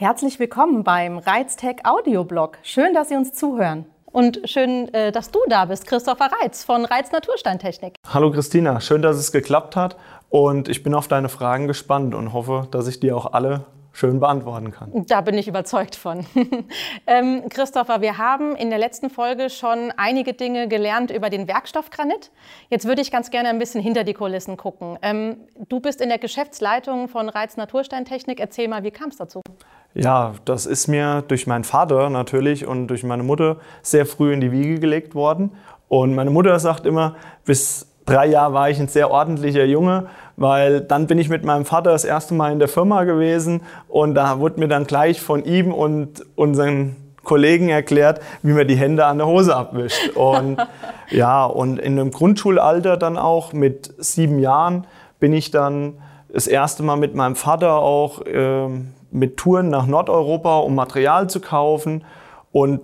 Herzlich willkommen beim Reiztech Audioblog. Schön, dass Sie uns zuhören. Und schön, äh, dass du da bist, Christopher Reitz von Reitz Natursteintechnik. Hallo Christina, schön, dass es geklappt hat. Und ich bin auf deine Fragen gespannt und hoffe, dass ich die auch alle schön beantworten kann. Da bin ich überzeugt von. ähm, Christopher, wir haben in der letzten Folge schon einige Dinge gelernt über den Werkstoff Granit. Jetzt würde ich ganz gerne ein bisschen hinter die Kulissen gucken. Ähm, du bist in der Geschäftsleitung von Reiz Natursteintechnik. Erzähl mal, wie kam es dazu? Ja, das ist mir durch meinen Vater natürlich und durch meine Mutter sehr früh in die Wiege gelegt worden. Und meine Mutter sagt immer, bis drei Jahre war ich ein sehr ordentlicher Junge, weil dann bin ich mit meinem Vater das erste Mal in der Firma gewesen und da wurde mir dann gleich von ihm und unseren Kollegen erklärt, wie man die Hände an der Hose abwischt. Und ja, und in einem Grundschulalter dann auch mit sieben Jahren bin ich dann das erste Mal mit meinem Vater auch äh, mit Touren nach Nordeuropa, um Material zu kaufen. Und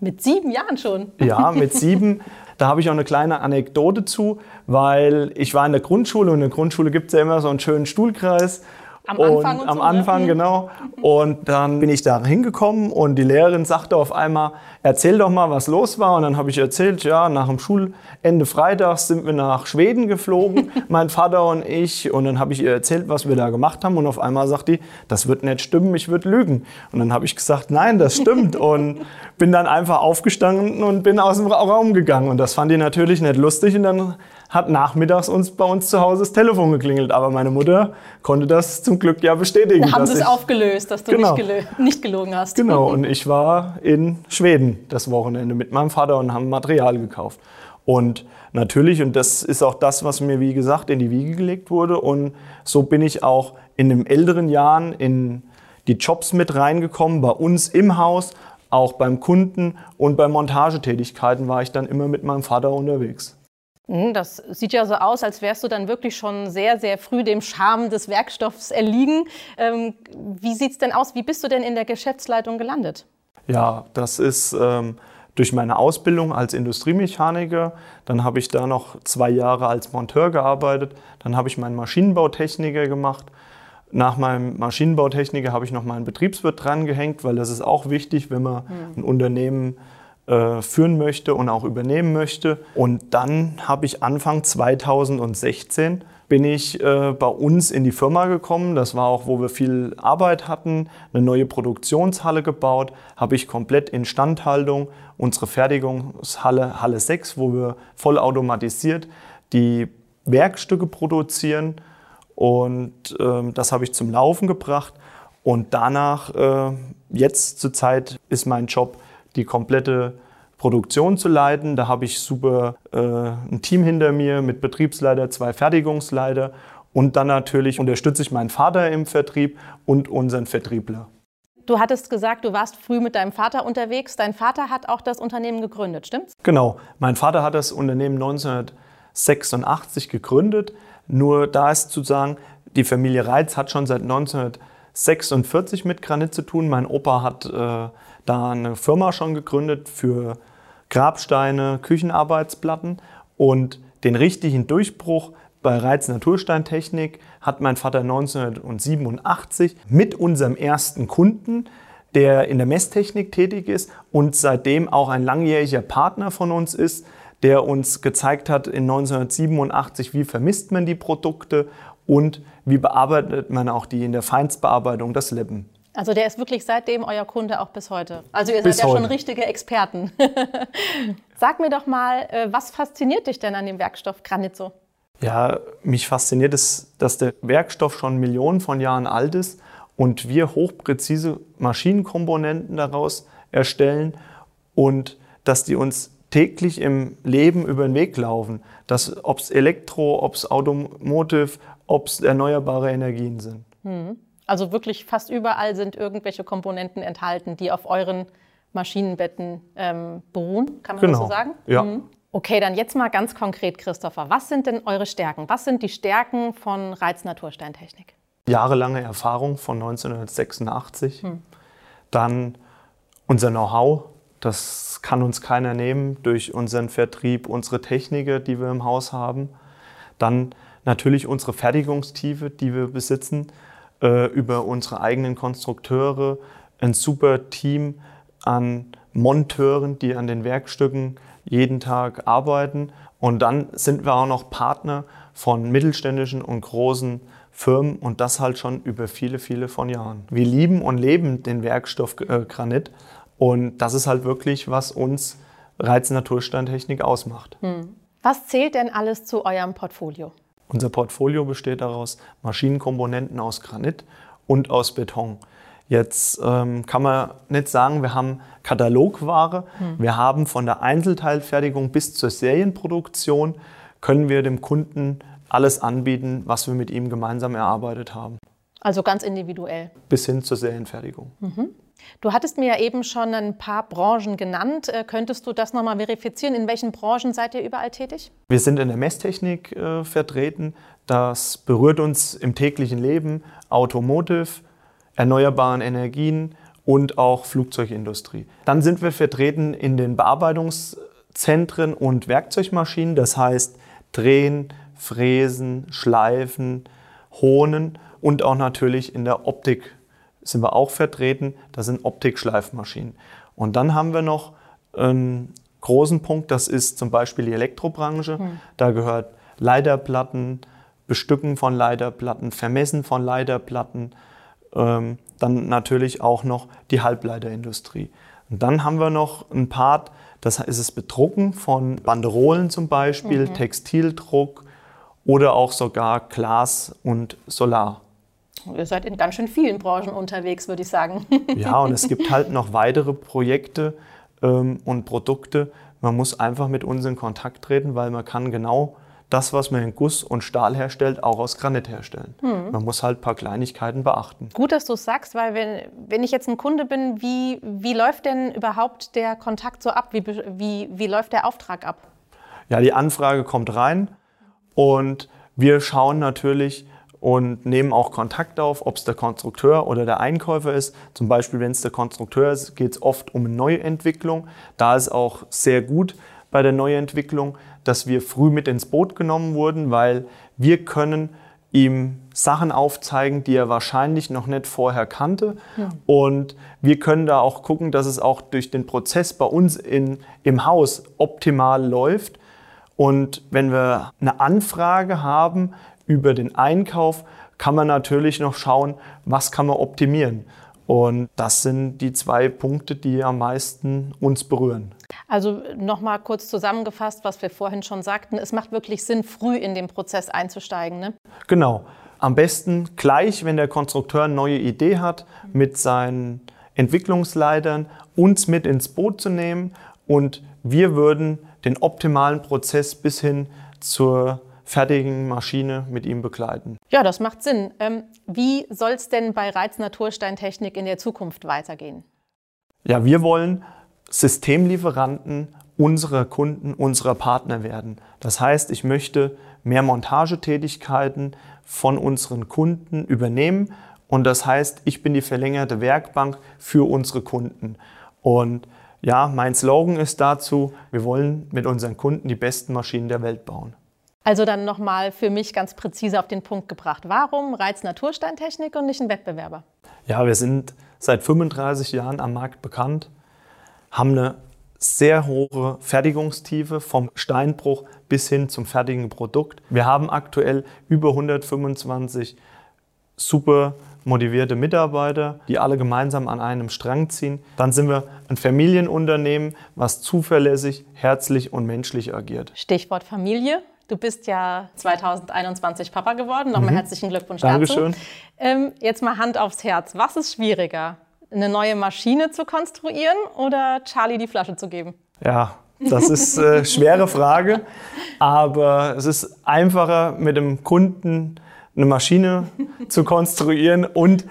mit sieben Jahren schon? Ja, mit sieben. Da habe ich auch eine kleine Anekdote zu, weil ich war in der Grundschule und in der Grundschule gibt es ja immer so einen schönen Stuhlkreis. Am Anfang und am so, Anfang, ne? genau. Und dann bin ich da hingekommen und die Lehrerin sagte auf einmal, erzähl doch mal, was los war. Und dann habe ich erzählt, ja, nach dem Schulende freitags sind wir nach Schweden geflogen, mein Vater und ich. Und dann habe ich ihr erzählt, was wir da gemacht haben. Und auf einmal sagt die, das wird nicht stimmen, ich würde lügen. Und dann habe ich gesagt, nein, das stimmt. und bin dann einfach aufgestanden und bin aus dem Raum gegangen. Und das fand die natürlich nicht lustig. Und dann hat nachmittags uns bei uns zu Hause das Telefon geklingelt. Aber meine Mutter konnte das zum Glück ja bestätigen. Da haben sie es aufgelöst, dass du Genau. nicht, nicht gelogen hast. Genau, und ich war in Schweden das Wochenende mit meinem Vater und haben Material gekauft. Und natürlich, und das ist auch das, was mir, wie gesagt, in die Wiege gelegt wurde. Und so bin ich auch in den älteren Jahren in die Jobs mit reingekommen, bei uns im Haus, auch beim Kunden und bei Montagetätigkeiten war ich dann immer mit meinem Vater unterwegs. Hm, Das sieht ja so aus, als wärst du dann wirklich schon sehr, sehr früh dem Charme des Werkstoffs erliegen. Ähm, wie sieht's denn aus? Wie bist du denn in der Geschäftsleitung gelandet? Ja, das ist ähm, durch meine Ausbildung als Industriemechaniker. Dann habe ich da noch zwei Jahre als Monteur gearbeitet. Dann habe ich meinen Maschinenbautechniker gemacht. Nach meinem Maschinenbautechniker habe ich noch meinen Betriebswirt dran gehängt, weil das ist auch wichtig, wenn man ein Unternehmen äh, führen möchte und auch übernehmen möchte. Und dann habe ich Anfang 2016 bin ich äh, bei uns in die Firma gekommen. Das war auch, wo wir viel Arbeit hatten, eine neue Produktionshalle gebaut, habe ich komplett Instandhaltung, unsere Fertigungshalle, Halle 6, wo wir vollautomatisiert die Werkstücke produzieren. Und ähm, das habe ich zum Laufen gebracht. Und danach, äh, jetzt zur Zeit, ist mein Job, die komplette Produktion zu leiten. Da habe ich super äh, ein Team hinter mir mit Betriebsleiter, zwei Fertigungsleiter. Und dann natürlich unterstütze ich meinen Vater im Vertrieb und unseren Vertriebler. Du hattest gesagt, du warst früh mit deinem Vater unterwegs. Dein Vater hat auch das Unternehmen gegründet, stimmt's? Genau. Mein Vater hat das Unternehmen 1986 gegründet. Nur da ist zu sagen, die Familie Reitz hat schon seit 1946 mit Granit zu tun. Mein Opa hat äh, da eine Firma schon gegründet für Grabsteine, Küchenarbeitsplatten. Und den richtigen Durchbruch bei Reitz Natursteintechnik hat mein Vater 1987 mit unserem ersten Kunden, der in der Messtechnik tätig ist und seitdem auch ein langjähriger Partner von uns ist, der uns gezeigt hat in 1987, wie vermisst man die Produkte und wie bearbeitet man auch die in der Feinstbearbeitung, das Leppen. Also der ist wirklich seitdem euer Kunde auch bis heute. Also ihr Bis seid ja schon heute. richtige Experten. Sag mir doch mal, äh, was fasziniert dich denn an dem Werkstoff Granit so? Ja, mich fasziniert es, dass der Werkstoff schon Millionen von Jahren alt ist und wir hochpräzise Maschinenkomponenten daraus erstellen und dass die uns täglich im Leben über den Weg laufen. Ob es Elektro, ob es Automotive, ob es erneuerbare Energien sind. Also wirklich fast überall sind irgendwelche Komponenten enthalten, die auf euren Maschinenbetten ähm, beruhen. Kann man das so sagen? Ja. Mhm. Okay, dann jetzt mal ganz konkret, Christopher. Was sind denn eure Stärken? Was sind die Stärken von Reiz Natursteintechnik? Jahrelange Erfahrung von 1986. Dann unser Know-how, das kann uns keiner nehmen durch unseren Vertrieb, unsere Techniker, die wir im Haus haben. Dann natürlich unsere Fertigungstiefe, die wir besitzen. äh, über unsere eigenen Konstrukteure, ein super Team an Monteuren, die an den Werkstücken jeden Tag arbeiten. Und dann sind wir auch noch Partner von mittelständischen und großen Firmen und das halt schon über viele, viele von Jahren. Wir lieben und leben den Werkstoff äh, Granit und das ist halt wirklich, was uns Reiz Natursteintechnik ausmacht. Hm. Was zählt denn alles zu eurem Portfolio? Unser Portfolio besteht daraus Maschinenkomponenten aus Granit und aus Beton. Jetzt ähm, kann man nicht sagen, wir haben Katalogware. Hm. Wir haben von der Einzelteilfertigung bis zur Serienproduktion, können wir dem Kunden alles anbieten, was wir mit ihm gemeinsam erarbeitet haben. Also ganz individuell. Bis hin zur Serienfertigung. Mhm. Du hattest mir ja eben schon ein paar Branchen genannt. Äh, könntest du das nochmal verifizieren? In welchen Branchen seid ihr überall tätig? Wir sind in der Messtechnik äh, vertreten. Das berührt uns im täglichen Leben. Automotive, erneuerbaren Energien und auch Flugzeugindustrie. Dann sind wir vertreten in den Bearbeitungszentren und Werkzeugmaschinen. Das heißt Drehen, Fräsen, Schleifen, Hohnen und auch natürlich in der Optik sind wir auch vertreten. Das sind Optikschleifmaschinen. Und dann haben wir noch einen großen Punkt, das ist zum Beispiel die Elektrobranche. Hm. Da gehört Leiterplatten, Bestücken von Leiterplatten, Vermessen von Leiterplatten, ähm, dann natürlich auch noch die Halbleiterindustrie. Und dann haben wir noch einen Part, das ist das Bedrucken von Banderolen zum Beispiel, mhm. Textildruck oder auch sogar Glas und Solar. Ihr seid in ganz schön vielen Branchen unterwegs, würde ich sagen. Ja, und es gibt halt noch weitere Projekte ähm, und Produkte. Man muss einfach mit uns in Kontakt treten, weil man kann genau das, was man in Guss und Stahl herstellt, auch aus Granit herstellen. Hm. Man muss halt ein paar Kleinigkeiten beachten. Gut, dass du es sagst, weil wenn, wenn ich jetzt ein Kunde bin, wie, wie läuft denn überhaupt der Kontakt so ab? Wie, wie, wie läuft der Auftrag ab? Ja, die Anfrage kommt rein und wir schauen natürlich, und nehmen auch Kontakt auf, ob es der Konstrukteur oder der Einkäufer ist. Zum Beispiel, wenn es der Konstrukteur ist, geht es oft um eine Neuentwicklung. Da ist auch sehr gut bei der Neuentwicklung, dass wir früh mit ins Boot genommen wurden, weil wir können ihm Sachen aufzeigen, die er wahrscheinlich noch nicht vorher kannte. Ja. Und wir können da auch gucken, dass es auch durch den Prozess bei uns in, im Haus optimal läuft. Und wenn wir eine Anfrage haben, über den Einkauf kann man natürlich noch schauen, was kann man optimieren. Und das sind die zwei Punkte, die am meisten uns berühren. Also nochmal kurz zusammengefasst, was wir vorhin schon sagten. Es macht wirklich Sinn, früh in den Prozess einzusteigen. Ne? Genau. Am besten gleich, wenn der Konstrukteur eine neue Idee hat, mit seinen Entwicklungsleitern uns mit ins Boot zu nehmen und wir würden den optimalen Prozess bis hin zur fertigen Maschine mit ihm begleiten. Ja, das macht Sinn. Ähm, wie soll es denn bei Reiz Natursteintechnik in der Zukunft weitergehen? Ja, wir wollen Systemlieferanten unserer Kunden, unserer Partner werden. Das heißt, ich möchte mehr Montagetätigkeiten von unseren Kunden übernehmen und das heißt, ich bin die verlängerte Werkbank für unsere Kunden. Und ja, mein Slogan ist dazu, wir wollen mit unseren Kunden die besten Maschinen der Welt bauen. Also dann nochmal für mich ganz präzise auf den Punkt gebracht. Warum Reiz Natursteintechnik und nicht ein Wettbewerber? Ja, wir sind seit 35 Jahren am Markt bekannt, haben eine sehr hohe Fertigungstiefe vom Steinbruch bis hin zum fertigen Produkt. Wir haben aktuell über 125 super motivierte Mitarbeiter, die alle gemeinsam an einem Strang ziehen. Dann sind wir ein Familienunternehmen, was zuverlässig, herzlich und menschlich agiert. Stichwort Familie. Du bist ja 2021 Papa geworden. Nochmal mhm. herzlichen Glückwunsch Dankeschön. dazu. Ähm, jetzt mal Hand aufs Herz. Was ist schwieriger? Eine neue Maschine zu konstruieren oder Charlie die Flasche zu geben? Ja, das ist eine äh, schwere Frage. Aber es ist einfacher, mit dem Kunden eine Maschine zu konstruieren und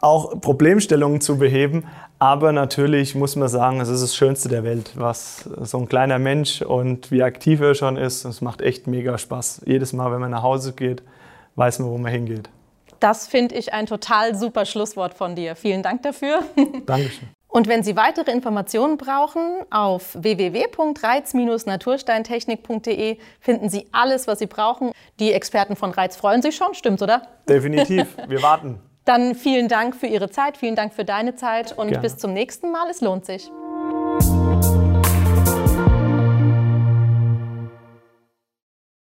auch Problemstellungen zu beheben, aber natürlich muss man sagen, es ist das Schönste der Welt, was so ein kleiner Mensch und wie aktiv er schon ist. Es macht echt mega Spaß. Jedes Mal, wenn man nach Hause geht, weiß man, wo man hingeht. Das finde ich ein total super Schlusswort von dir. Vielen Dank dafür. Dankeschön. Und wenn Sie weitere Informationen brauchen, auf www.reiz-natursteintechnik.de finden Sie alles, was Sie brauchen. Die Experten von Reiz freuen sich schon, stimmt's, oder? Definitiv. Wir warten. Dann vielen Dank für Ihre Zeit, vielen Dank für deine Zeit und Gerne. bis zum nächsten Mal. Es lohnt sich.